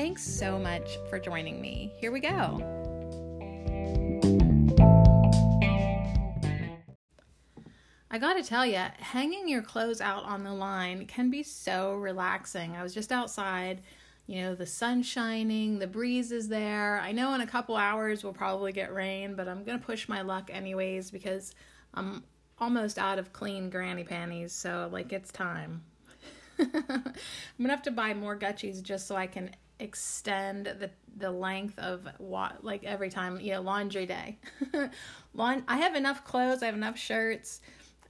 Thanks so much for joining me. Here we go. I gotta tell you, hanging your clothes out on the line can be so relaxing. I was just outside, you know, the sun shining, the breeze is there. I know in a couple hours we'll probably get rain, but I'm gonna push my luck anyways because I'm almost out of clean granny panties, so like it's time. I'm gonna have to buy more Gucci's just so I can extend the the length of what like every time you know laundry day. Laun- i have enough clothes i have enough shirts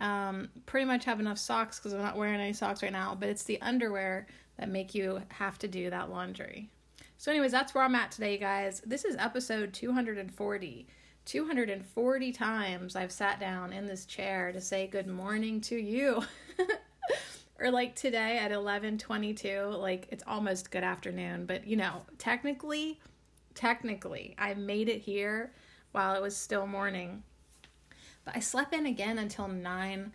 um, pretty much have enough socks because i'm not wearing any socks right now but it's the underwear that make you have to do that laundry. So anyways that's where i'm at today guys. This is episode 240 240 times i've sat down in this chair to say good morning to you or like today at 11:22 like it's almost good afternoon but you know technically technically I made it here while it was still morning. But I slept in again until 9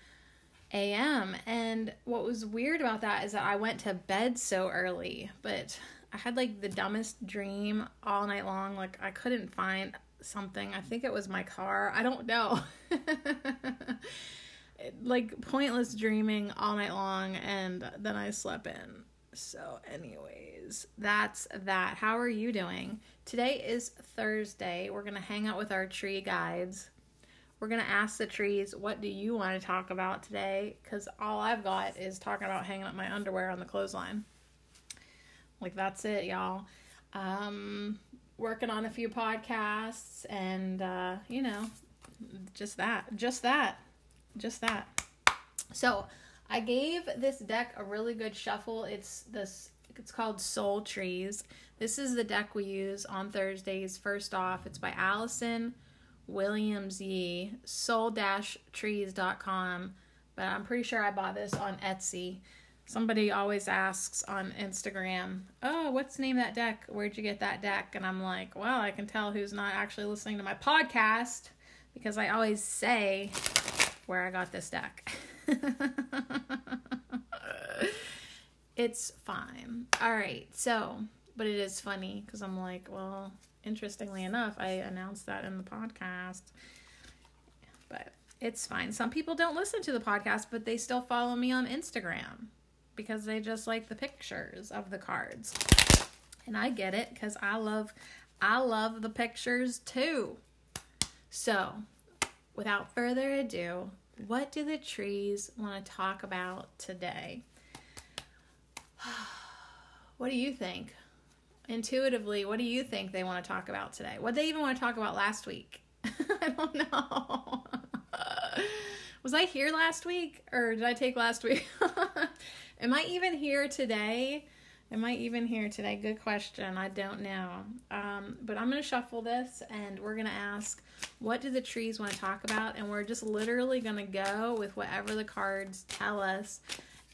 a.m. and what was weird about that is that I went to bed so early but I had like the dumbest dream all night long like I couldn't find something. I think it was my car. I don't know like pointless dreaming all night long and then I slept in. So, anyways, that's that. How are you doing? Today is Thursday. We're going to hang out with our tree guides. We're going to ask the trees, what do you want to talk about today? Because all I've got is talking about hanging up my underwear on the clothesline. Like, that's it, y'all. Um, working on a few podcasts and, uh, you know, just that. Just that just that. So I gave this deck a really good shuffle. It's this it's called Soul Trees. This is the deck we use on Thursdays. First off, it's by Allison Williams Yee, soul-trees.com. But I'm pretty sure I bought this on Etsy. Somebody always asks on Instagram, Oh, what's the name of that deck? Where'd you get that deck? And I'm like, Well, I can tell who's not actually listening to my podcast because I always say where I got this deck. it's fine. All right. So, but it is funny because I'm like, well, interestingly enough, I announced that in the podcast. But it's fine. Some people don't listen to the podcast, but they still follow me on Instagram because they just like the pictures of the cards. And I get it cuz I love I love the pictures too. So, without further ado, what do the trees want to talk about today? what do you think? Intuitively, what do you think they want to talk about today? What they even want to talk about last week? I don't know. Was I here last week or did I take last week? Am I even here today? Am I even here today? Good question. I don't know. Um, but I'm going to shuffle this and we're going to ask what do the trees want to talk about? And we're just literally going to go with whatever the cards tell us.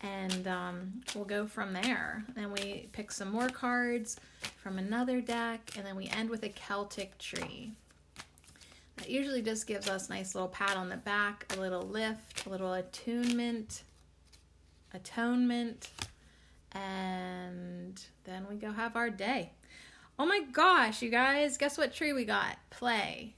And um, we'll go from there. And we pick some more cards from another deck. And then we end with a Celtic tree. That usually just gives us a nice little pat on the back, a little lift, a little attunement, atonement and then we go have our day. Oh my gosh, you guys, guess what tree we got? Play.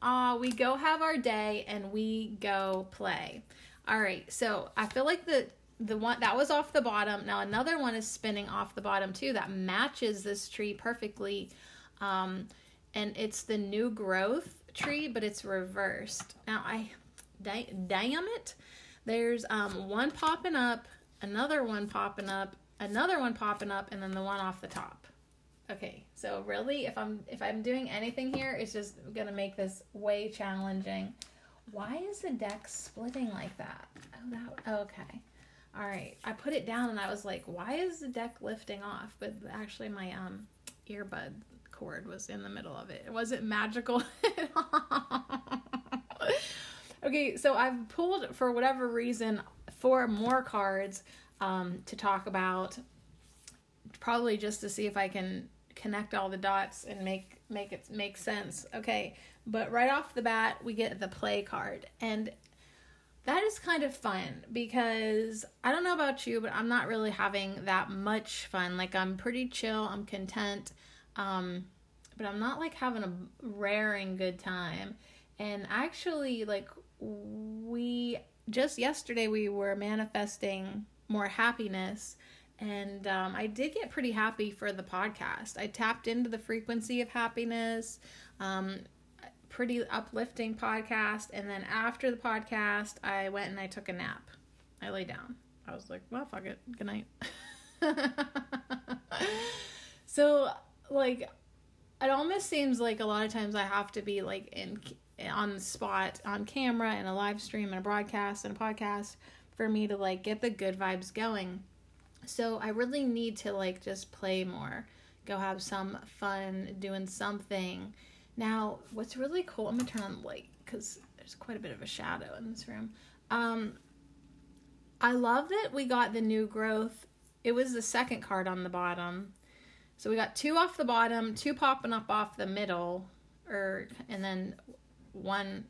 Ah, uh, we go have our day and we go play. All right, so I feel like the the one that was off the bottom. Now another one is spinning off the bottom too. That matches this tree perfectly, um, and it's the new growth tree, but it's reversed. Now I, damn it, there's um one popping up another one popping up, another one popping up, and then the one off the top. Okay, so really, if I'm if I'm doing anything here, it's just gonna make this way challenging. Why is the deck splitting like that? Oh, that okay. All right, I put it down and I was like, why is the deck lifting off? But actually, my um earbud cord was in the middle of it. It wasn't magical. okay, so I've pulled for whatever reason four more cards um, to talk about, probably just to see if I can connect all the dots and make make it make sense. Okay, but right off the bat, we get the play card, and that is kind of fun because I don't know about you, but I'm not really having that much fun. Like I'm pretty chill, I'm content, um, but I'm not like having a raring good time. And actually, like we just yesterday we were manifesting more happiness and um, I did get pretty happy for the podcast. I tapped into the frequency of happiness, um, pretty uplifting podcast. And then after the podcast, I went and I took a nap. I lay down. I was like, well, fuck it. Good night. so, like, it almost seems like a lot of times I have to be like in on the spot on camera and a live stream and a broadcast and a podcast for me to like get the good vibes going. So I really need to like just play more, go have some fun doing something. Now, what's really cool, I'm gonna turn on the light because there's quite a bit of a shadow in this room. Um, I love that we got the new growth. It was the second card on the bottom. So we got two off the bottom, two popping up off the middle, or and then one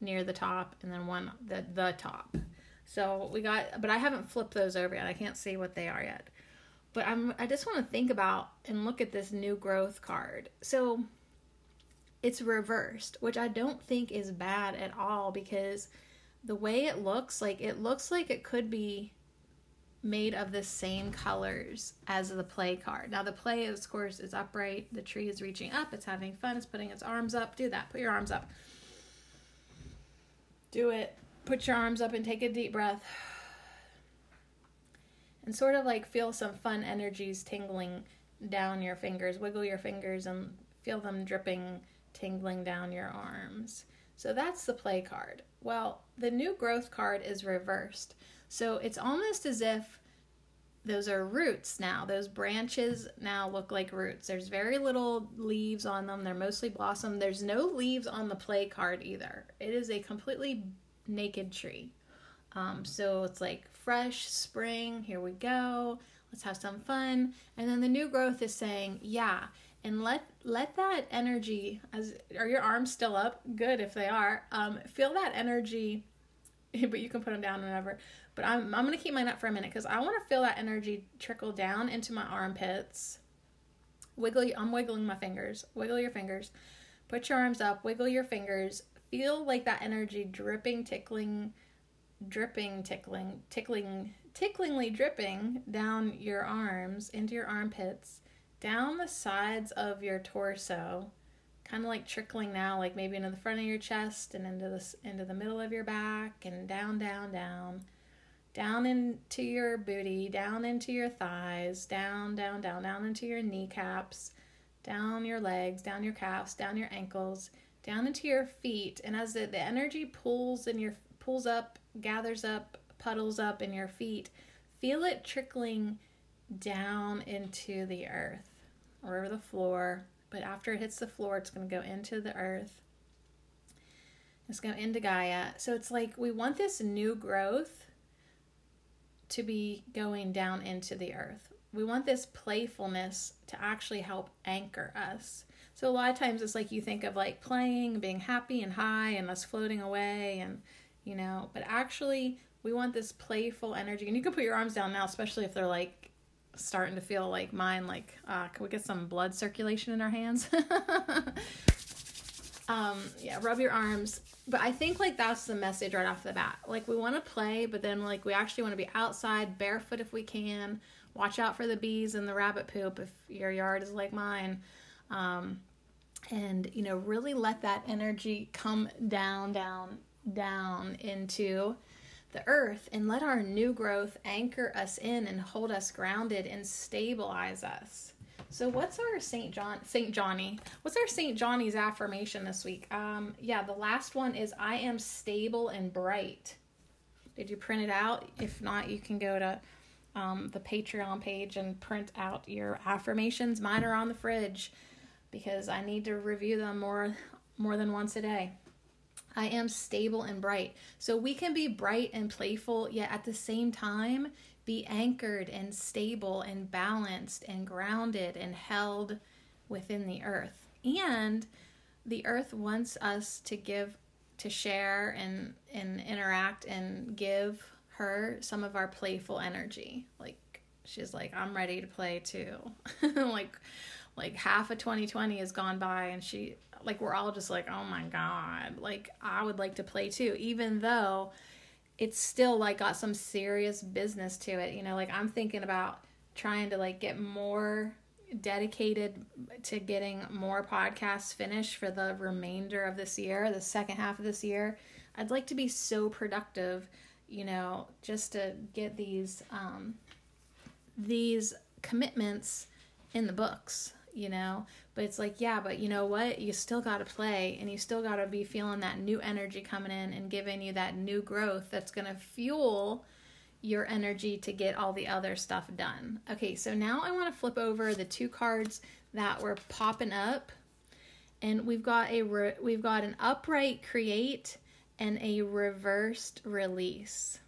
near the top, and then one the the top. So we got, but I haven't flipped those over yet. I can't see what they are yet. But I'm, I just want to think about and look at this new growth card. So it's reversed, which I don't think is bad at all because the way it looks, like it looks like it could be made of the same colors as the play card. Now the play, of course, is upright. The tree is reaching up. It's having fun. It's putting its arms up. Do that. Put your arms up. Do it put your arms up and take a deep breath. And sort of like feel some fun energies tingling down your fingers. Wiggle your fingers and feel them dripping, tingling down your arms. So that's the play card. Well, the new growth card is reversed. So it's almost as if those are roots now. Those branches now look like roots. There's very little leaves on them. They're mostly blossom. There's no leaves on the play card either. It is a completely naked tree. Um, so it's like fresh spring, here we go. Let's have some fun. And then the new growth is saying, yeah, and let let that energy as are your arms still up? Good if they are. Um, feel that energy, but you can put them down whenever. But I'm I'm gonna keep mine up for a minute because I want to feel that energy trickle down into my armpits. Wiggle. I'm wiggling my fingers. Wiggle your fingers. Put your arms up. Wiggle your fingers feel like that energy dripping, tickling, dripping, tickling, tickling, ticklingly dripping down your arms into your armpits, down the sides of your torso, kind of like trickling now, like maybe into the front of your chest and into the into the middle of your back and down, down, down. Down into your booty, down into your thighs, down, down, down, down into your kneecaps, down your legs, down your calves, down your ankles, down into your feet and as the, the energy pulls in your pulls up gathers up puddles up in your feet feel it trickling down into the earth or the floor but after it hits the floor it's going to go into the earth. It's going into gaia. So it's like we want this new growth to be going down into the earth. We want this playfulness to actually help anchor us. So a lot of times it's like you think of like playing, being happy and high and us floating away and you know, but actually we want this playful energy. And you can put your arms down now, especially if they're like starting to feel like mine like uh can we get some blood circulation in our hands? um yeah, rub your arms. But I think like that's the message right off the bat. Like we want to play, but then like we actually want to be outside barefoot if we can. Watch out for the bees and the rabbit poop if your yard is like mine. Um, and you know really let that energy come down down down into the earth and let our new growth anchor us in and hold us grounded and stabilize us. So what's our saint john saint johnny? What's our saint johnny's affirmation this week? Um yeah the last one is i am stable and bright. Did you print it out? If not you can go to um, the patreon page and print out your affirmations. Mine are on the fridge because I need to review them more more than once a day. I am stable and bright. So we can be bright and playful, yet at the same time be anchored and stable and balanced and grounded and held within the earth. And the earth wants us to give, to share and, and interact and give her some of our playful energy. Like she's like, I'm ready to play too. like, like half of 2020 has gone by and she like we're all just like oh my god. Like i would like to play too even though it's still like got some serious business to it you know? Like i'm thinking about trying to like get more dedicated to getting more podcasts finished for the remainder of this year the second half of this year. I'd like to be so productive you know just to get these um these commitments in the books you know but it's like yeah but you know what? You still got to play and you still got to be feeling that new energy coming in and giving you that new growth that's going to fuel your energy to get all the other stuff done. Okay so now i want to flip over the two cards that were popping up. And we've got a re- we've got an upright create and a reversed release.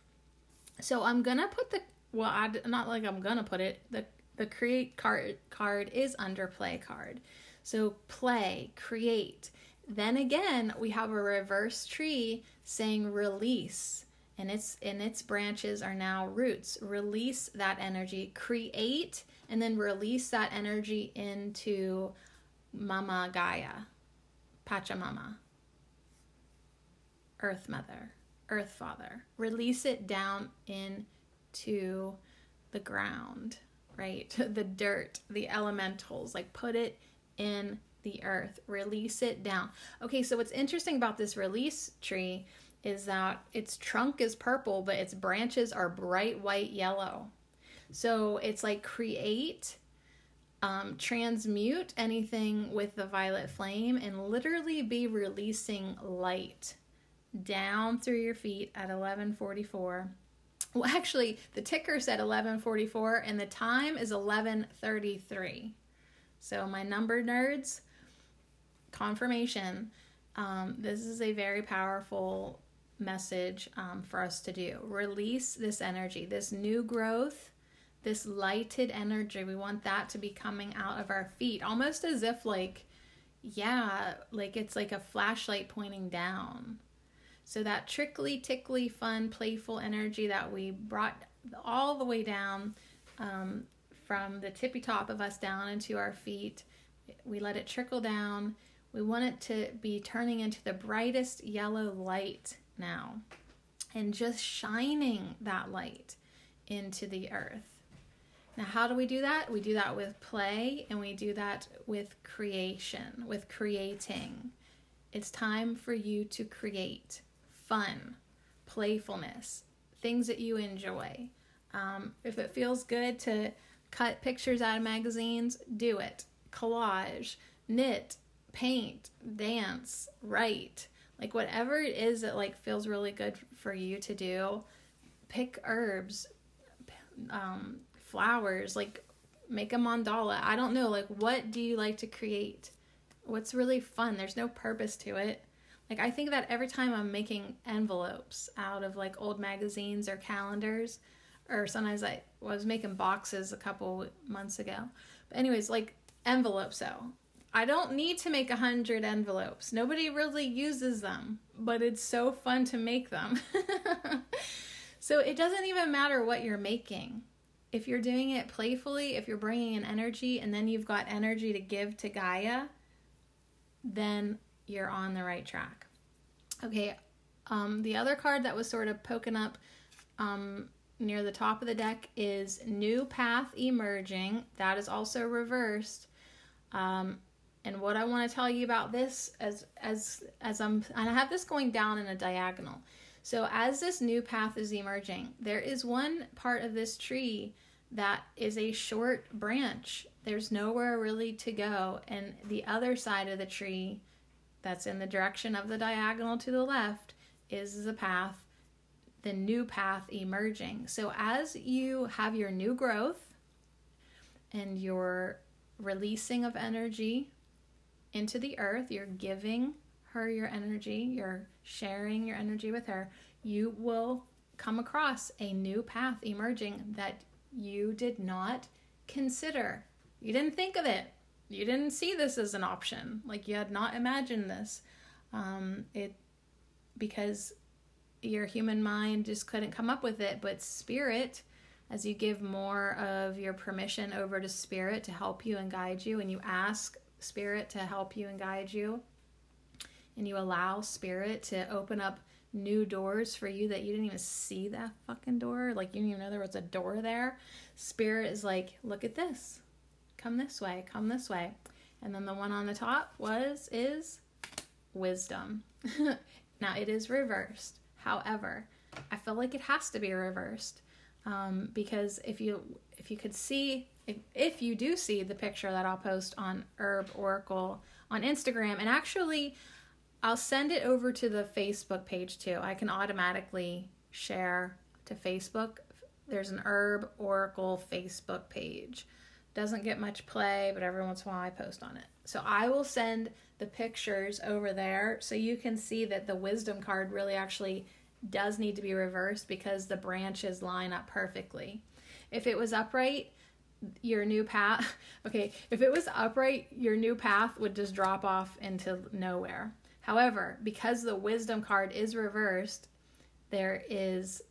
So i'm gonna put the well I, not like i'm gonna put it the the create card card is under play card. So play, create. Then again, we have a reverse tree saying release and its and its branches are now roots. Release that energy, create and then release that energy into Mama Gaia, Pachamama, Earth Mother, Earth Father. Release it down into the ground right? The dirt, the elementals, like put it in the earth, release it down. Okay, so what's interesting about this release tree is that its trunk is purple, but its branches are bright white yellow. So it's like create, um, transmute anything with the violet flame, and literally be releasing light down through your feet at 1144 well, actually, the ticker said 11:44 and the time is 11:33. So my number nerds, confirmation. Um, this is a very powerful message um, for us to do. Release this energy, this new growth, this lighted energy. We want that to be coming out of our feet, almost as if like, yeah, like it's like a flashlight pointing down. So that trickly, tickly, fun, playful energy that we brought all the way down um, from the tippy top of us down into our feet, we let it trickle down. We want it to be turning into the brightest yellow light now and just shining that light into the earth. Now, how do we do that? We do that with play and we do that with creation, with creating. It's time for you to create fun, playfulness, things that you enjoy. Um, if it feels good to cut pictures out of magazines, do it. Collage, knit, paint, dance, write. Like whatever it is that like feels really good for you to do. Pick herbs, um, flowers, like make a mandala. I don't know, like what do you like to create? What's really fun? There's no purpose to it. Like I think that every time I'm making envelopes out of like old magazines or calendars, or sometimes I was making boxes a couple months ago. But anyways, like envelopes though. I don't need to make a hundred envelopes. Nobody really uses them, but it's so fun to make them. so it doesn't even matter what you're making. If you're doing it playfully, if you're bringing in energy and then you've got energy to give to Gaia, then you're on the right track. Okay, um, the other card that was sort of poking up um, near the top of the deck is New Path Emerging. That is also reversed. Um, and what I want to tell you about this as as as I'm and I have this going down in a diagonal. So as this new path is emerging, there is one part of this tree that is a short branch. There's nowhere really to go, and the other side of the tree that's in the direction of the diagonal to the left is the path, the new path emerging. So as you have your new growth and your releasing of energy into the earth, you're giving her your energy, you're sharing your energy with her, you will come across a new path emerging that you did not consider. You didn't think of it. You didn't see this as an option. Like you had not imagined this. Um, it because your human mind just couldn't come up with it. But spirit, as you give more of your permission over to spirit to help you and guide you, and you ask spirit to help you and guide you, and you allow spirit to open up new doors for you that you didn't even see that fucking door. Like you didn't even know there was a door there. Spirit is like, look at this. Come this way, come this way. And then the one on the top was, is wisdom. now it is reversed. However, I feel like it has to be reversed. Um, because if you if you could see if, if you do see the picture that I'll post on Herb Oracle on Instagram and actually I'll send it over to the Facebook page too. I can automatically share to Facebook. There's an Herb Oracle Facebook page. Doesn't get much play, but every once in a while I post on it. So I will send the pictures over there so you can see that the wisdom card really actually does need to be reversed because the branches line up perfectly. If it was upright, your new path, okay, if it was upright, your new path would just drop off into nowhere. However, because the wisdom card is reversed, there is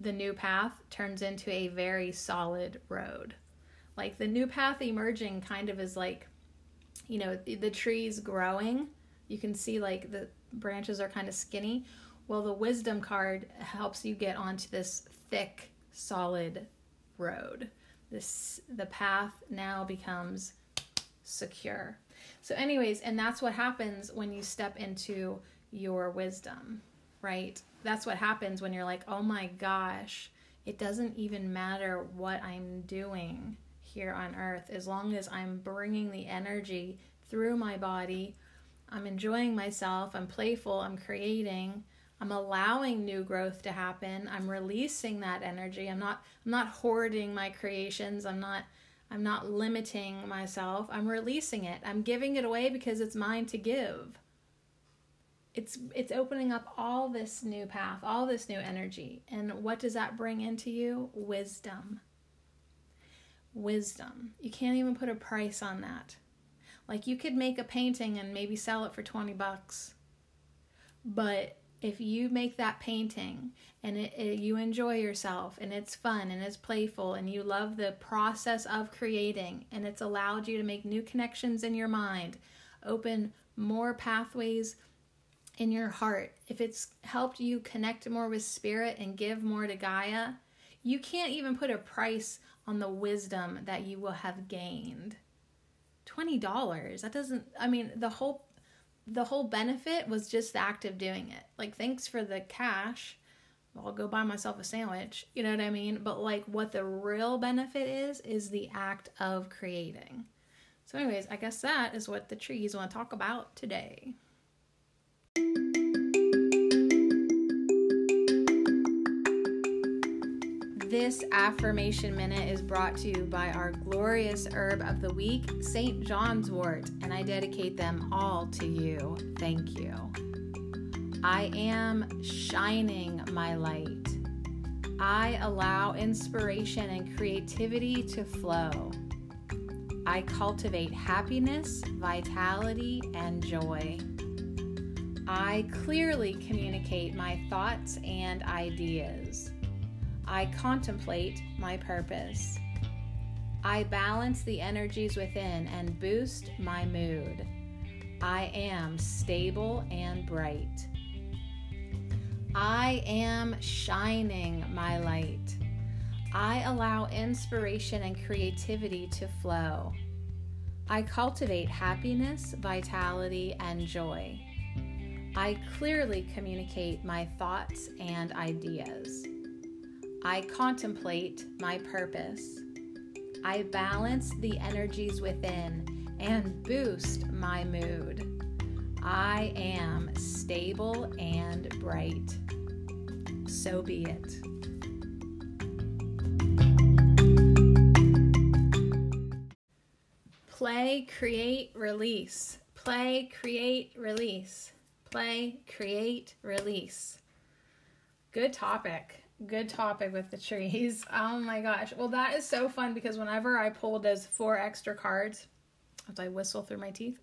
the new path turns into a very solid road. Like the new path emerging kind of is like, you know, the, trees growing. You can see like the branches are kind of skinny. Well, the wisdom card helps you get onto this thick, solid road. This the path now becomes secure. So, anyways, and that's what happens when you step into your wisdom, right? That's what happens when you're like, oh my gosh, it doesn't even matter what I'm doing here on earth as long as I'm bringing the energy through my body. I'm enjoying myself, I'm playful, I'm creating. I'm allowing new growth to happen. I'm releasing that energy. I'm not I'm not hoarding my creations. I'm not I'm not limiting myself. I'm releasing it. I'm giving it away because it's mine to give. It's it's opening up all this new path, all this new energy. And what does that bring into you? Wisdom. Wisdom. You can't even put a price on that. Like you could make a painting and maybe sell it for 20 bucks. But if you make that painting and it, it, you enjoy yourself and it's fun and it's playful and you love the process of creating and it's allowed you to make new connections in your mind, open more pathways in your heart, if it's helped you connect more with spirit and give more to Gaia, you can't even put a price on the wisdom that you will have gained. $20. That doesn't I mean the whole the whole benefit was just the act of doing it. Like, thanks for the cash. I'll go buy myself a sandwich. You know what I mean? But, like, what the real benefit is, is the act of creating. So, anyways, I guess that is what the trees want to talk about today. This affirmation minute is brought to you by our glorious herb of the week, St. John's wort, and I dedicate them all to you. Thank you. I am shining my light. I allow inspiration and creativity to flow. I cultivate happiness, vitality, and joy. I clearly communicate my thoughts and ideas. I contemplate my purpose. I balance the energies within and boost my mood. I am stable and bright. I am shining my light. I allow inspiration and creativity to flow. I cultivate happiness, vitality, and joy. I clearly communicate my thoughts and ideas. I contemplate my purpose. I balance the energies within and boost my mood. I am stable and bright. So be it. Play create, release. Play, create, release. Play, create, release. Good topic. Good topic with the trees. Oh my gosh. Well, that is so fun because whenever I pulled those four extra cards, as I whistle through my teeth,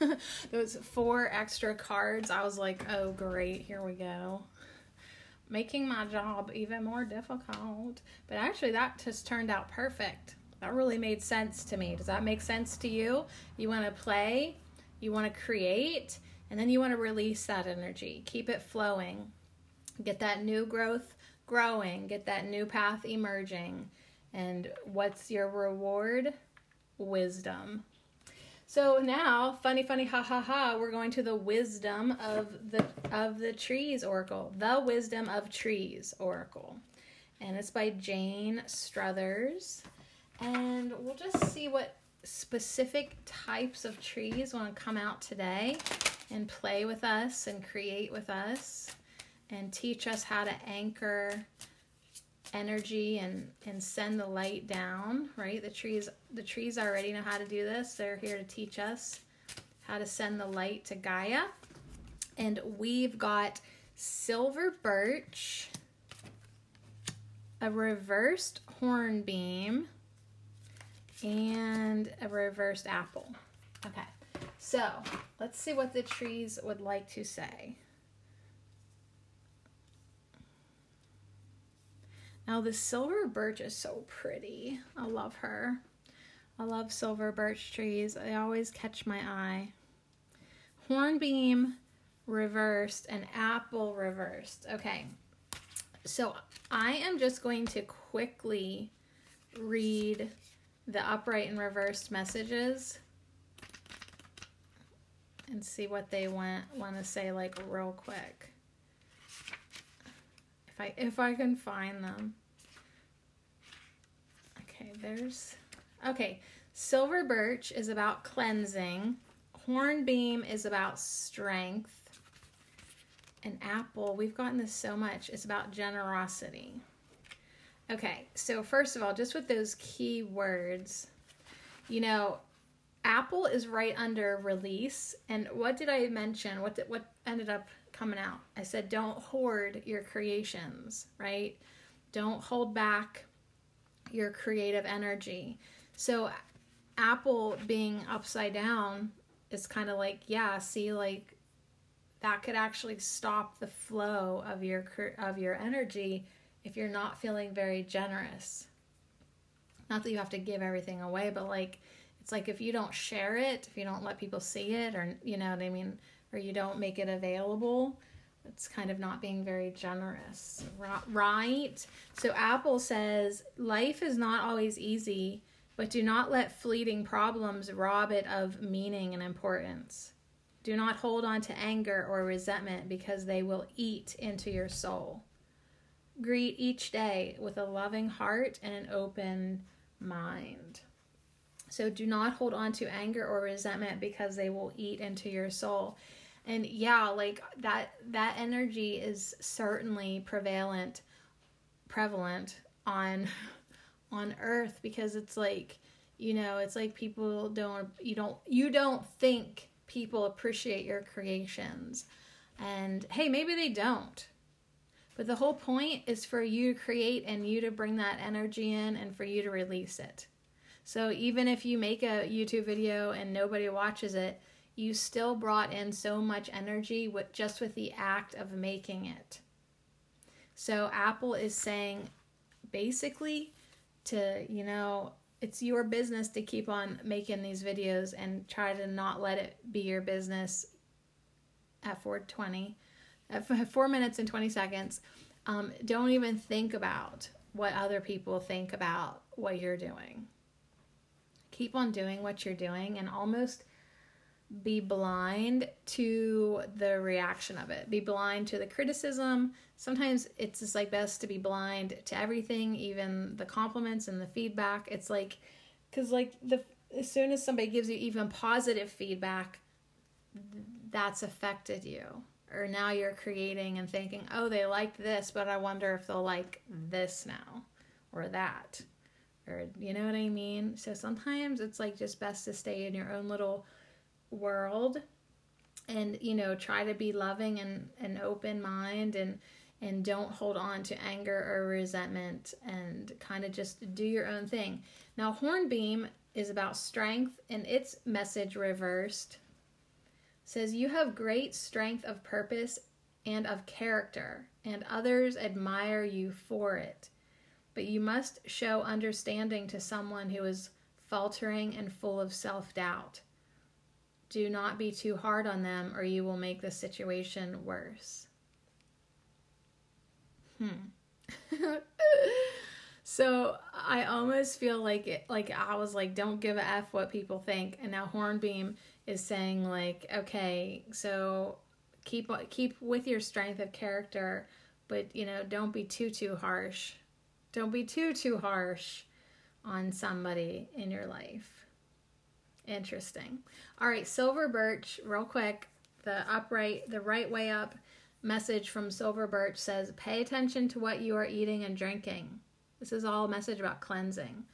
those four extra cards, I was like, oh, great, here we go. Making my job even more difficult. But actually, that just turned out perfect. That really made sense to me. Does that make sense to you? You want to play, you want to create, and then you want to release that energy. Keep it flowing. Get that new growth growing, get that new path emerging. And what's your reward? Wisdom. So now, funny, funny, ha ha ha, we're going to the wisdom of the of the trees oracle, the wisdom of trees oracle, and it's by Jane Struthers, and we'll just see what specific types of trees want to come out today and play with us and create with us and teach us how to anchor energy and and send the light down right? The trees the trees already know how to do this. They're here to teach us how to send the light to gaia. And we've got silver birch a reversed hornbeam and a reversed apple. Okay so let's see what the trees would like to say Now the silver birch is so pretty. I love her. I love silver birch trees. They always catch my eye. Hornbeam reversed and apple reversed. Okay. So I am just going to quickly read the upright and reversed messages and see what they want want to say like real quick. If I if I can find them. Okay, there's okay. Silver birch is about cleansing. Hornbeam is about strength. And apple, we've gotten this so much, it's about generosity. Okay, so first of all, just with those key words, you know, Apple is right under release. And what did I mention? What did, what ended up coming out. I said, don't hoard your creations, right? Don't hold back your creative energy. So, Apple being upside down is kind of like, yeah, see, like that could actually stop the flow of your of your energy if you're not feeling very generous. Not that you have to give everything away, but like it's like if you don't share it, if you don't let people see it, or you know what I mean, or you don't make it available, it's kind of not being very generous, right? So Apple says life is not always easy, but do not let fleeting problems rob it of meaning and importance. Do not hold on to anger or resentment because they will eat into your soul. Greet each day with a loving heart and an open mind. So do not hold on to anger or resentment because they will eat into your soul. And yeah like that that energy is certainly prevalent prevalent on on earth because it's like you know it's like people don't you don't you don't think people appreciate your creations. And hey maybe they don't. But the whole point is for you to create and you to bring that energy in and for you to release it so even if you make a youtube video and nobody watches it you still brought in so much energy with just with the act of making it. So Apple is saying basically to, you know, it's your business to keep on making these videos and try to not let it be your business at 420 at 4 minutes and 20 seconds. Um, don't even think about what other people think about what you're doing. Keep on doing what you're doing and almost be blind to the reaction of it. Be blind to the criticism. Sometimes it's just like best to be blind to everything even the compliments and the feedback. It's like because like the as soon as somebody gives you even positive feedback that's affected you. Or now you're creating and thinking oh they liked this but i wonder if they'll like this now or that or you know what I mean? So sometimes it's like just best to stay in your own little world and you know try to be loving and an open mind and and don't hold on to anger or resentment and kind of just do your own thing. Now hornbeam is about strength and its message reversed says you have great strength of purpose and of character and others admire you for it. But you must show understanding to someone who is faltering and full of self-doubt. Do not be too hard on them or you will make the situation worse. Hmm. so I almost feel like it, like I was like, don't give a f what people think, and now Hornbeam is saying like, okay, so keep keep with your strength of character, but you know, don't be too too harsh. Don't be too too harsh on somebody in your life. Interesting. All right, silver birch, real quick. The upright, the right way up message from Silver Birch says, Pay attention to what you are eating and drinking. This is all a message about cleansing.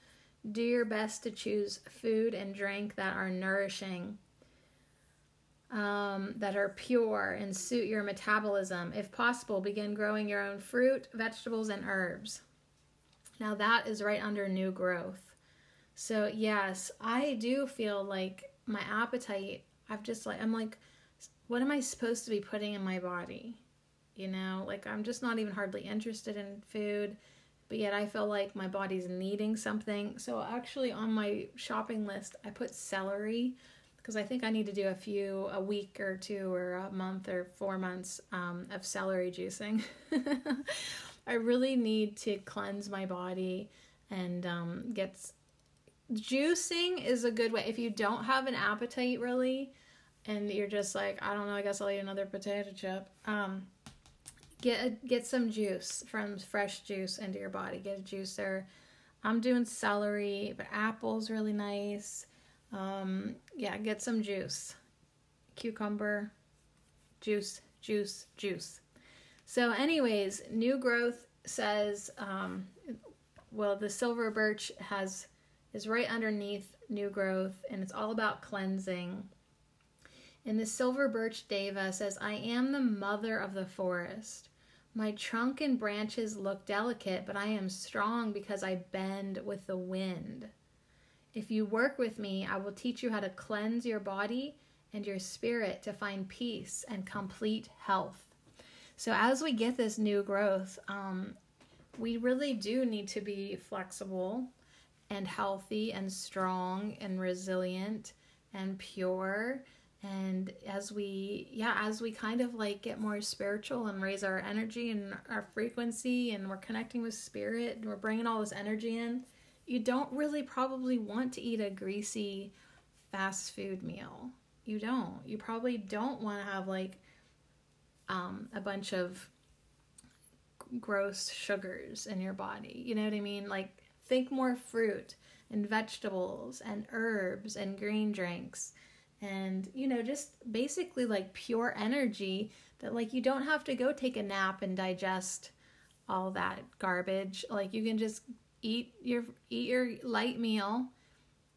Do your best to choose food and drink that are nourishing, um, that are pure, and suit your metabolism. If possible, begin growing your own fruit, vegetables, and herbs. Now, that is right under new growth. So, yes, I do feel like my appetite, I've just like, I'm like, what am I supposed to be putting in my body? You know, like I'm just not even hardly interested in food, but yet I feel like my body's needing something. So actually on my shopping list, I put celery because I think I need to do a few a week or two or a month or 4 months um, of celery juicing. I really need to cleanse my body and um, get juicing is a good way if you don't have an appetite really and you're just like, I don't know, I guess I'll eat another potato chip. Um, get a, get some juice from fresh juice into your body. Get a juicer. I'm doing celery, but apple's really nice. Um, yeah, get some juice. Cucumber, juice, juice, juice. So, anyways, new growth says, um, well, the silver birch has is right underneath new growth, and it's all about cleansing and the silver birch deva says, I am the mother of the forest. My trunk and branches look delicate, but I am strong because I bend with the wind. If you work with me, I will teach you how to cleanse your body and your spirit to find peace and complete health. So, as we get this new growth, um, we really do need to be flexible and healthy and strong and resilient and pure. And as we yeah as we kind of like get more spiritual and raise our energy and our frequency and we're connecting with spirit and we're bringing all this energy in you don't really probably want to eat a greasy fast food meal. You don't. You probably don't want to have like um, a bunch of gross sugars in your body. You know what i mean? Like think more fruit and vegetables and herbs and green drinks and you know just basically like pure energy that like you don't have to go take a nap and digest all that garbage. Like you can just eat your eat your light meal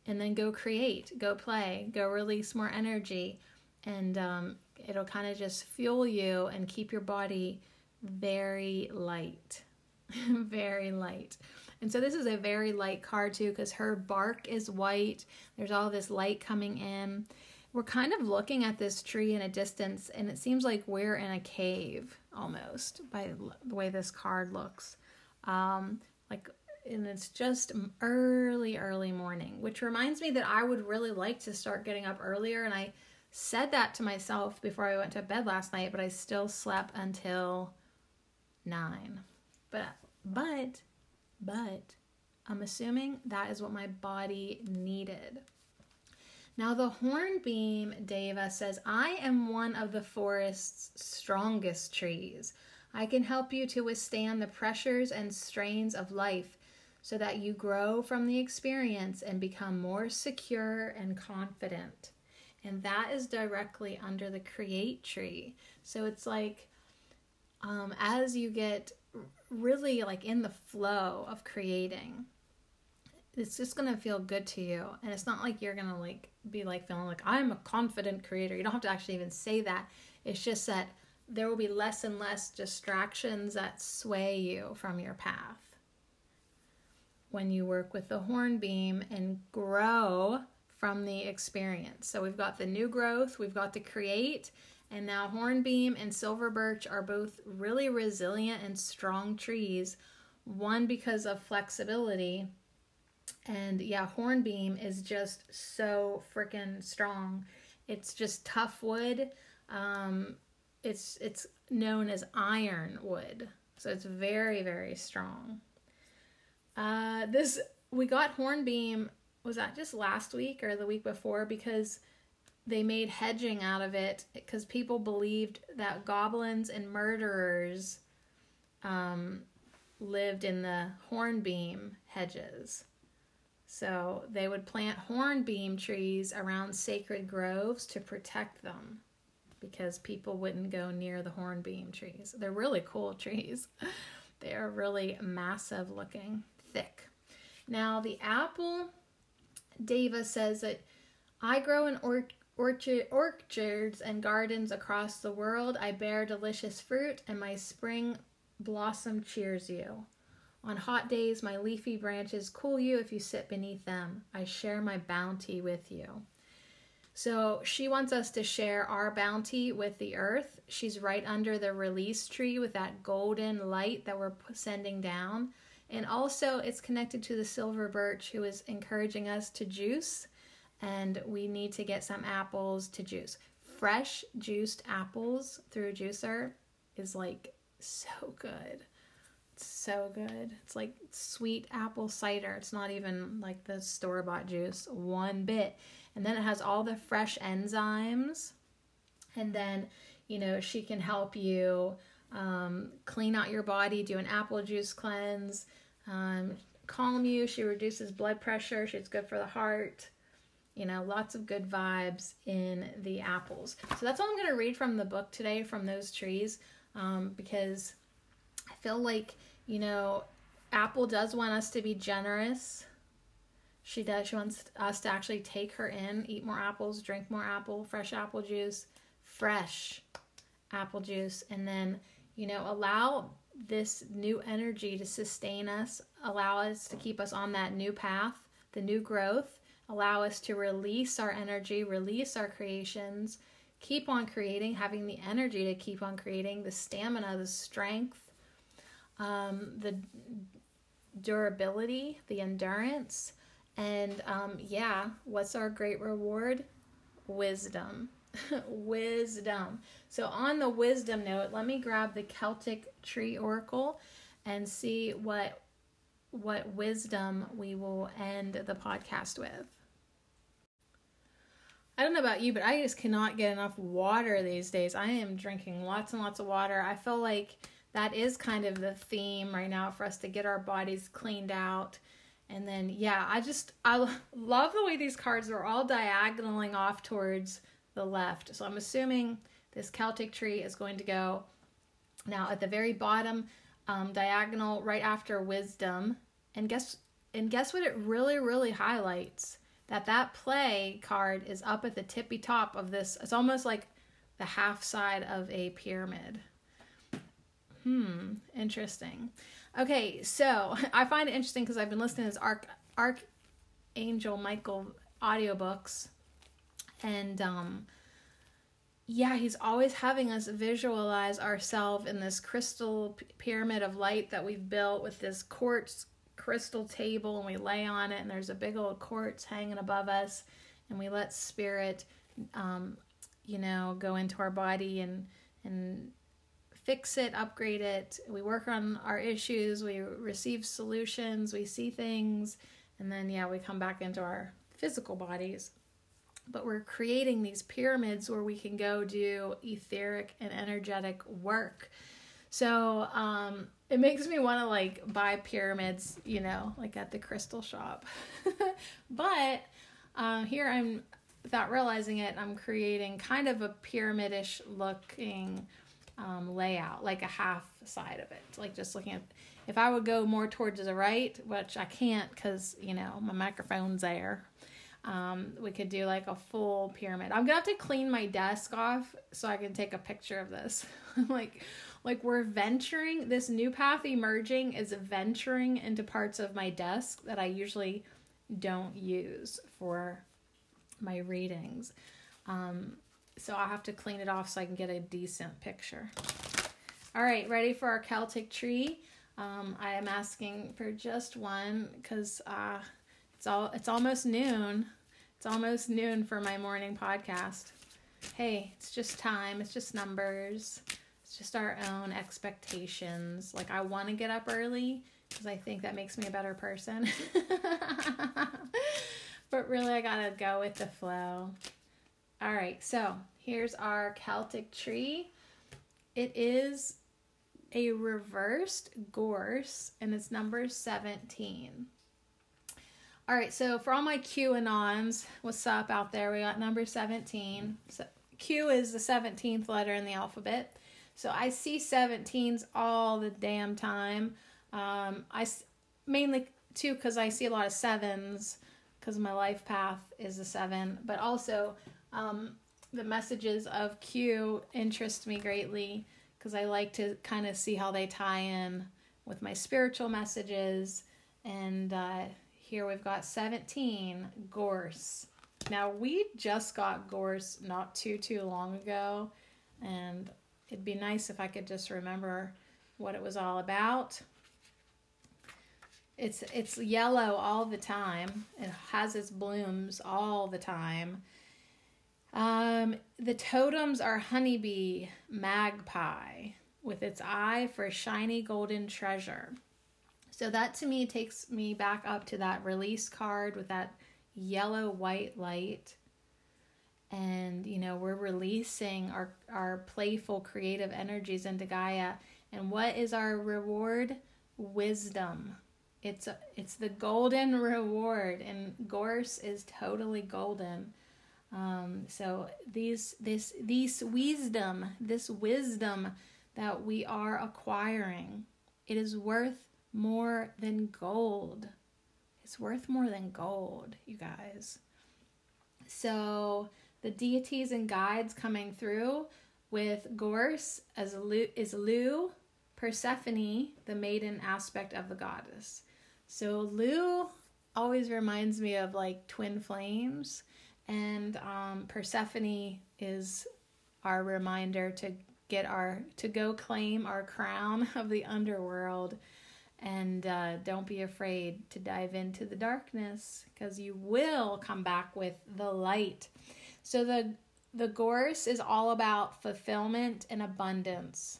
and then go create go play go release more energy. And um, it'll kind of just fuel you and keep your body very light very light. And so this is a very light card too because her bark is white. There's all this light coming in. We're kind of looking at this tree in a distance and it seems like we're in a cave almost by the way this card looks. Um, like and it's just early early morning which reminds me that i would really like to start getting up earlier and i said that to myself before i went to bed last night but i still slept until nine but but but i'm assuming that is what my body needed now, the hornbeam deva says, I am one of the forest's strongest trees. I can help you to withstand the pressures and strains of life so that you grow from the experience and become more secure and confident. And that is directly under the create tree. So it's like um, as you get really like in the flow of creating, it's just gonna feel good to you. And it's not like you're gonna like be like feeling like i'm a confident creator. You don't have to actually even say that. It's just that there will be less and less distractions that sway you from your path. When you work with the hornbeam and grow from the experience so we've got the new growth we've got the create and now hornbeam and silver birch are both really resilient and strong trees one because of flexibility and yeah, hornbeam is just so freaking strong. It's just tough wood. Um, it's it's known as iron wood, so it's very very strong. Uh, this we got hornbeam. Was that just last week or the week before? Because they made hedging out of it because people believed that goblins and murderers um, lived in the hornbeam hedges. So they would plant hornbeam trees around sacred groves to protect them because people wouldn't go near the hornbeam trees. They're really cool trees. they are really massive looking, thick. Now, the apple, Deva says that I grow in or- orchard, orchards and gardens across the world. I bear delicious fruit, and my spring blossom cheers you. On hot days, my leafy branches cool you if you sit beneath them. I share my bounty with you. So she wants us to share our bounty with the earth. She's right under the release tree with that golden light that we're sending down. And also, it's connected to the silver birch who is encouraging us to juice. And we need to get some apples to juice. Fresh juiced apples through a juicer is like so good It's so good. It's like sweet apple cider. It's not even like the store bought juice, one bit. And then it has all the fresh enzymes. And then, you know, she can help you um, clean out your body, do an apple juice cleanse, um, calm you. She reduces blood pressure. She's good for the heart. You know, lots of good vibes in the apples. So that's all I'm going to read from the book today from those trees um, because I feel like you know, Apple does want us to be generous. She does. She wants us to actually take her in, eat more apples, drink more apple, fresh apple juice, fresh apple juice, and then, you know, allow this new energy to sustain us, allow us to keep us on that new path, the new growth, allow us to release our energy, release our creations, keep on creating, having the energy to keep on creating, the stamina, the strength, um, the durability, the endurance, and um, yeah, what's our great reward? Wisdom. wisdom. So, on the wisdom note, let me grab the Celtic Tree Oracle and see what what wisdom we will end the podcast with. I don't know about you, but I just cannot get enough water these days. I am drinking lots and lots of water. I feel like that is kind of the theme right now for us to get our bodies cleaned out. And then, yeah, I just, I love the way these cards are all diagonaling off towards the left. So I'm assuming this Celtic tree is going to go now at the very bottom, um, diagonal right after wisdom. And guess, and guess what it really, really highlights? That that play card is up at the tippy top of this. It's almost like the half side of a pyramid. Hmm, interesting. Okay, so I find it interesting because I've been listening to his Arch Archangel Michael audiobooks, and um, yeah, he's always having us visualize ourselves in this crystal pyramid of light that we've built with this quartz crystal table, and we lay on it, and there's a big old quartz hanging above us, and we let spirit, um, you know, go into our body and and fix it, upgrade it. We work on our issues, we receive solutions, we see things, and then, yeah, we come back into our physical bodies. But we're creating these pyramids where we can go do etheric and energetic work. So um, it makes me want to like buy pyramids, you know, like at the crystal shop. but uh, here I'm, without realizing it, I'm creating kind of a pyramidish looking um, layout, like a half side of it. Like just looking at if I would go more towards the right, which I can't because, you know, my microphone's there, um, we could do like a full pyramid. I'm gonna have to clean my desk off so I can take a picture of this. like, like we're venturing. This new path emerging is venturing into parts of my desk that I usually don't use for my readings. Um, so I'll have to clean it off so I can get a decent picture. All right, ready for our Celtic tree? Um, I am asking for just one because uh, it's all it's almost noon. It's almost noon for my morning podcast. Hey, it's just time. It's just numbers. It's just our own expectations. Like I want to get up early because I think that makes me a better person. but really, I gotta go with the flow. All right, so here's our Celtic tree. It is a reversed gorse and it's number 17. All right, so for all my QAnons, what's up out there? We got number 17. So Q is the 17th letter in the alphabet. So I see 17s all the damn time. Um, I mainly too because I see a lot of sevens because my life path is a seven, but also um, the messages of Q interest me greatly because I like to kind of see how they tie in with my spiritual messages and uh, here we've got 17 gorse. Now we just got gorse not too too long ago and it'd be nice if I could just remember what it was all about. It's it's yellow all the time. It has its blooms all the time. Um, the totems are honeybee, magpie, with its eye for shiny golden treasure. So that to me takes me back up to that release card with that yellow white light. And you know, we're releasing our our playful creative energies into Gaia. And what is our reward? Wisdom. It's a, it's the golden reward and Gorse is totally golden. Um, so these this this wisdom, this wisdom that we are acquiring, it is worth more than gold. It's worth more than gold, you guys. So the deities and guides coming through with Gorse as Lugh, is Lugh, Persephone, the maiden aspect of the goddess. So Lugh always reminds me of like twin flames, and um, Persephone is our reminder to get our to go claim our crown of the underworld and uh, don't be afraid to dive into the darkness because you will come back with the light. So the the gorse is all about fulfillment and abundance.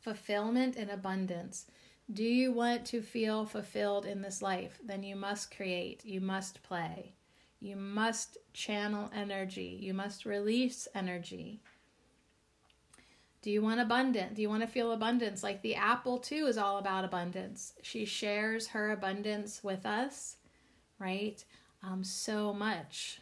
Fulfillment and abundance. Do you want to feel fulfilled in this life? Then you must create. You must play. You must channel energy. You must release energy. Do you want abundance? Do you want to feel abundance? Like the apple, too, is all about abundance. She shares her abundance with us, right? Um, so much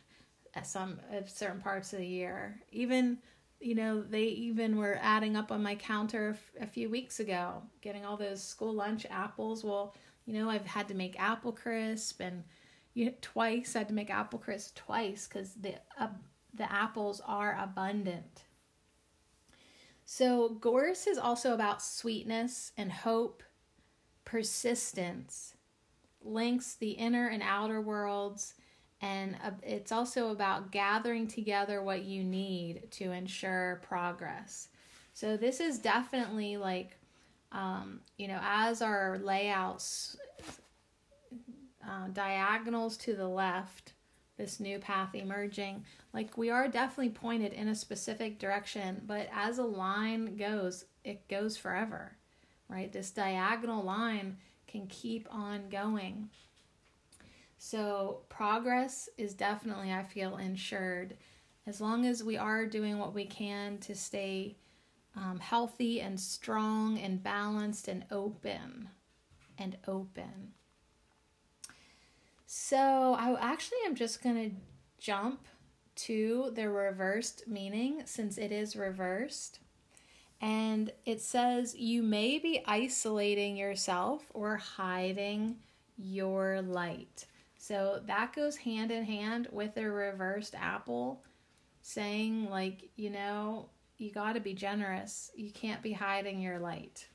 at some at certain parts of the year. Even, you know, they even were adding up on my counter a few weeks ago, getting all those school lunch apples. Well, you know, I've had to make apple crisp and you know, twice. I had to make apple crisp twice because the uh, the apples are abundant so, Gorse is also about sweetness and hope, persistence, links the inner and outer worlds, and it's also about gathering together what you need to ensure progress. So, this is definitely like, um, you know, as our layouts, uh, diagonals to the left, this new path emerging. Like we are definitely pointed in a specific direction, but as a line goes, it goes forever, right? This diagonal line can keep on going. So progress is definitely, I feel, ensured as long as we are doing what we can to stay um, healthy and strong and balanced and open and open. So I actually am just going to jump to the reversed meaning since it is reversed. And it says you may be isolating yourself or hiding your light. So that goes hand in hand with a reversed apple saying, like, you know, you got to be generous. You can't be hiding your light.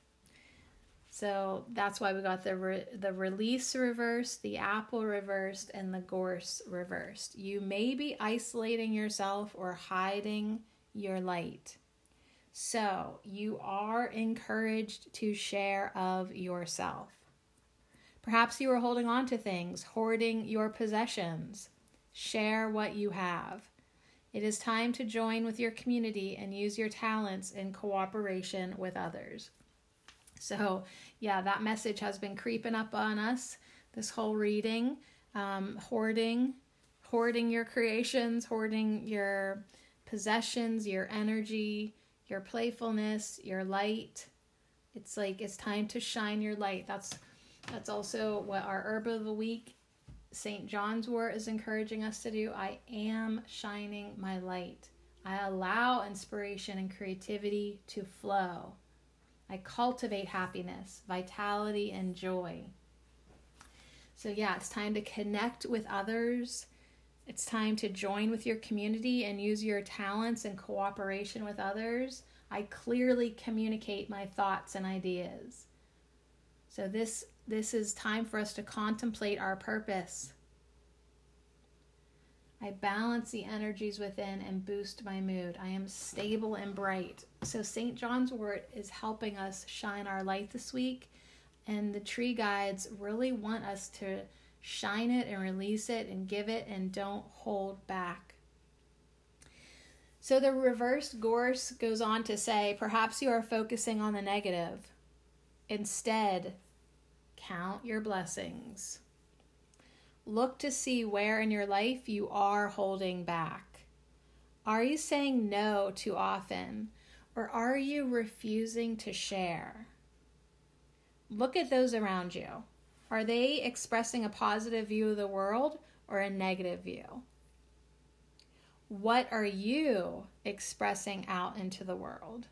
So that's why we got the re- the release reversed, the apple reversed, and the gorse reversed. You may be isolating yourself or hiding your light. So you are encouraged to share of yourself. Perhaps you are holding on to things, hoarding your possessions. Share what you have. It is time to join with your community and use your talents in cooperation with others. So, yeah, that message has been creeping up on us this whole reading. Um, hoarding, hoarding your creations, hoarding your possessions, your energy, your playfulness, your light. It's like it's time to shine your light. That's that's also what our herb of the week, St. John's wort, is encouraging us to do. I am shining my light. I allow inspiration and creativity to flow. I cultivate happiness, vitality, and joy. So, yeah, it's time to connect with others. It's time to join with your community and use your talents in cooperation with others. I clearly communicate my thoughts and ideas. So, this this is time for us to contemplate our purpose. I balance the energies within and boost my mood. I am stable and bright. So, St. John's Wort is helping us shine our light this week. And the tree guides really want us to shine it and release it and give it and don't hold back. So, the reverse gorse goes on to say perhaps you are focusing on the negative. Instead, Count your blessings. Look to see where in your life you are holding back. Are you saying no too often, or are you refusing to share? Look at those around you. Are they expressing a positive view of the world or a negative view? What are you expressing out into the world?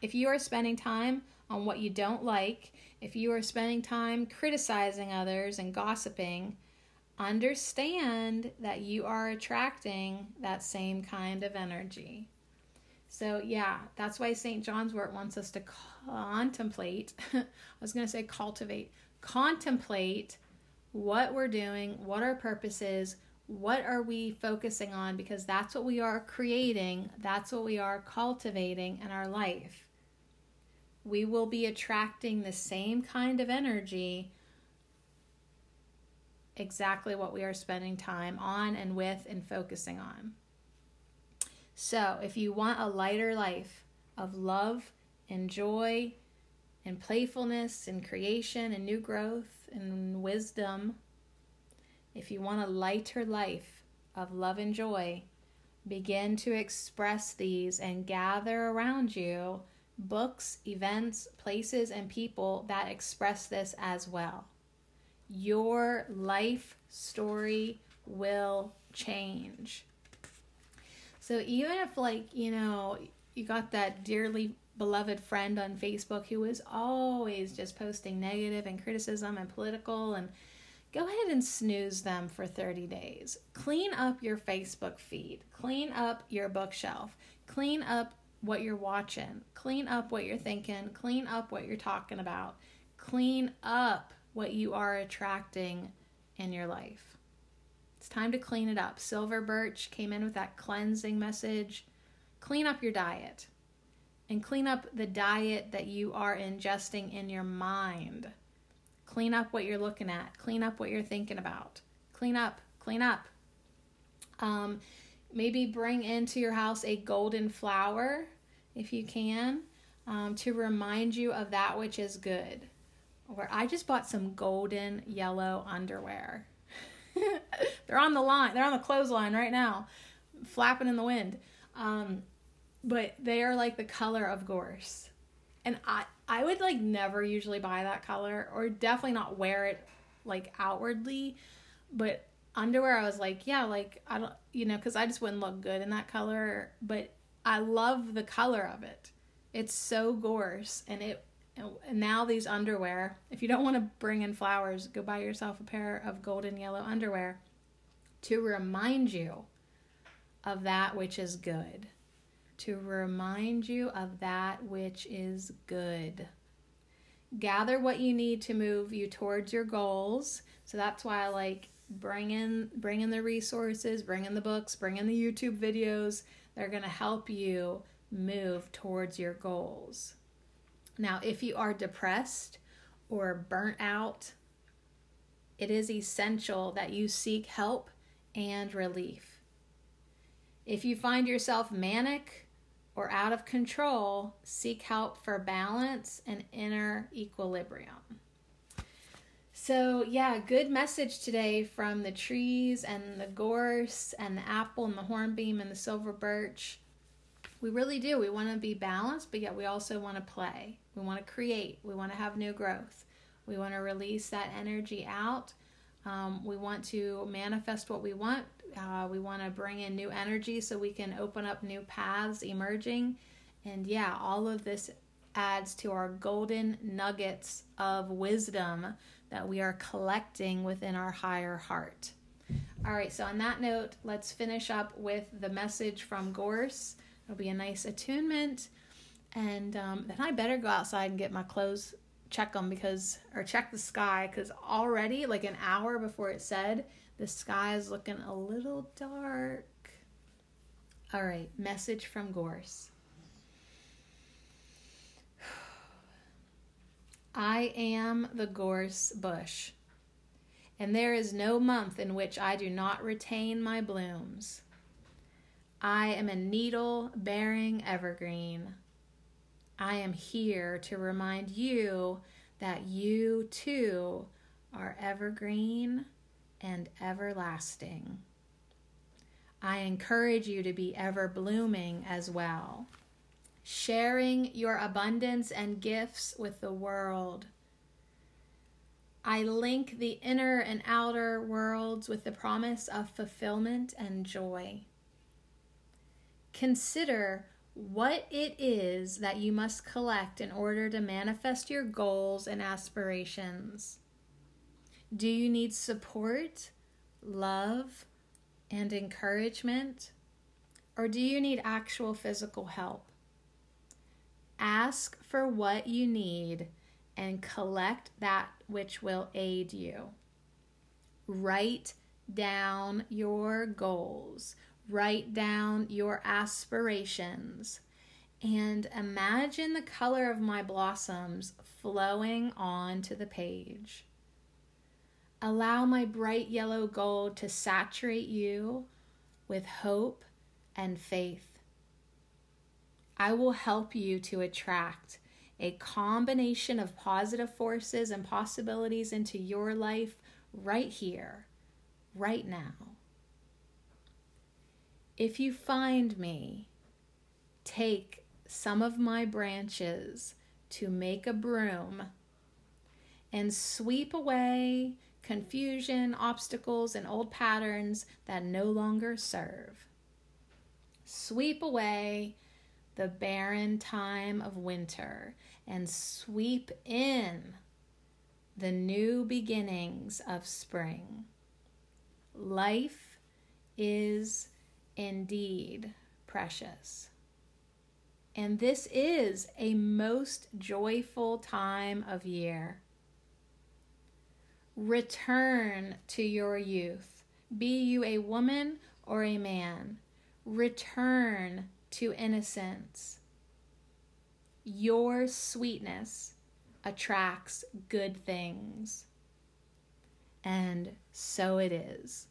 If you are spending time on what you don't like, if you are spending time criticizing others and gossiping, understand that you are attracting that same kind of energy. So, yeah, that's why St. John's Wort wants us to contemplate. I was going to say cultivate, contemplate what we're doing, what our purpose is, what are we focusing on, because that's what we are creating, that's what we are cultivating in our life we will be attracting the same kind of energy exactly what we are spending time on and with and focusing on. So, if you want a lighter life of love and joy and playfulness and creation and new growth and wisdom, if you want a lighter life of love and joy, begin to express these and gather around you books, events, places, and people that express this as well. Your life story will change. So even if, like, you know, you got that dearly beloved friend on Facebook who is always just posting negative and criticism and political and go ahead and snooze them for 30 days. Clean up your Facebook feed, clean up your bookshelf, clean up what you're watching, clean up what you're thinking, clean up what you're talking about, clean up what you are attracting in your life. It's time to clean it up. Silver Birch came in with that cleansing message. Clean up your diet and clean up the diet that you are ingesting in your mind. Clean up what you're looking at, clean up what you're thinking about. Clean up, clean up. Um, Maybe bring into your house a golden flower if you can um, to remind you of that which is good. Or I just bought some golden yellow underwear. they're on the line, they're on the clothesline right now, flapping in the wind. Um, but they are like the color of gorse. And I, I would like never usually buy that color or definitely not wear it like outwardly. But underwear, I was like, yeah, like I don't, you know, because I just wouldn't look good in that color. But I love the color of it. It's so gorgeous, and it and now these underwear. If you don't want to bring in flowers, go buy yourself a pair of golden yellow underwear to remind you of that which is good. To remind you of that which is good. Gather what you need to move you towards your goals. So that's why I like bring in bring in the resources, bring in the books, bring in the YouTube videos. They're going to help you move towards your goals. Now, if you are depressed or burnt out, it is essential that you seek help and relief. If you find yourself manic or out of control, seek help for balance and inner equilibrium. So, yeah, good message today from the trees and the gorse and the apple and the hornbeam and the silver birch. We really do. We want to be balanced, but yet we also want to play. We want to create. We want to have new growth. We want to release that energy out. Um, we want to manifest what we want. Uh, we want to bring in new energy so we can open up new paths emerging. And yeah, all of this adds to our golden nuggets of wisdom that we are collecting within our higher heart. All right, so on that note, let's finish up with the message from Gorse. It'll be a nice attunement. And um, then I better go outside and get my clothes, check them because, or check the sky because already, like an hour before it said, the sky is looking a little dark. All right, message from Gorse. I am the gorse bush, and there is no month in which I do not retain my blooms. I am a needle bearing evergreen. I am here to remind you that you too are evergreen and everlasting. I encourage you to be ever blooming as well sharing your abundance and gifts with the world. I link the inner and outer worlds with the promise of fulfillment and joy. Consider what it is that you must collect in order to manifest your goals and aspirations. Do you need support, love, and encouragement? Or do you need actual physical help? Ask for what you need and collect that which will aid you. Write down your goals, write down your aspirations, and imagine the color of my blossoms flowing onto the page. Allow my bright yellow gold to saturate you with hope and faith. I will help you to attract a combination of positive forces and possibilities into your life right here, right now. If you find me, take some of my branches to make a broom and sweep away confusion, obstacles, and old patterns that no longer serve. Sweep away the barren time of winter and sweep in the new beginnings of spring. Life is indeed precious. And this is a most joyful time of year. Return to your youth, be you a woman or a man. Return to innocence. Your sweetness attracts good things. And so it is.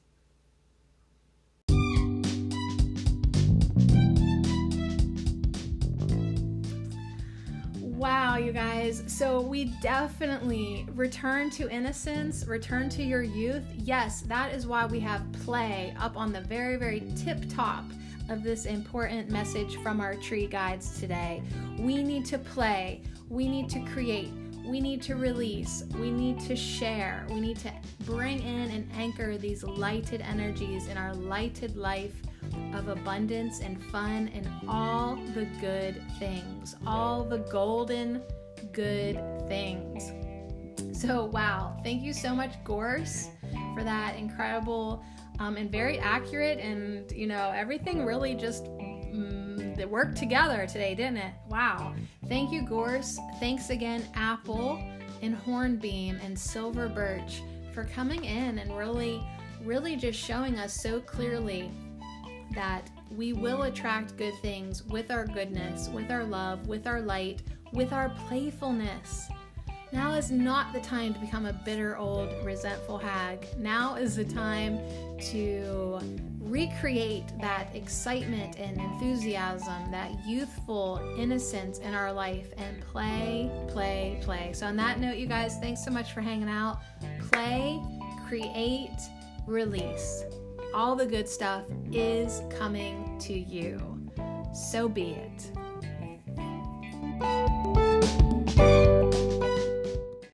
Wow, you guys. So we definitely return to innocence, return to your youth. Yes, that is why we have play up on the very, very tip top of this important message from our tree guides today. We need to play, we need to create, we need to release, we need to share, we need to bring in and anchor these lighted energies in our lighted life of abundance and fun and all the good things, all the golden good things. So, wow, thank you so much, Gorse, for that incredible um, and very accurate, and you know, everything really just mm, worked together today, didn't it? Wow. Thank you, Gorse. Thanks again, Apple and Hornbeam and Silver Birch, for coming in and really, really just showing us so clearly that we will attract good things with our goodness, with our love, with our light, with our playfulness. Now is not the time to become a bitter old resentful hag. Now is the time to recreate that excitement and enthusiasm, that youthful innocence in our life and play, play, play. So, on that note, you guys, thanks so much for hanging out. Play, create, release. All the good stuff is coming to you. So be it.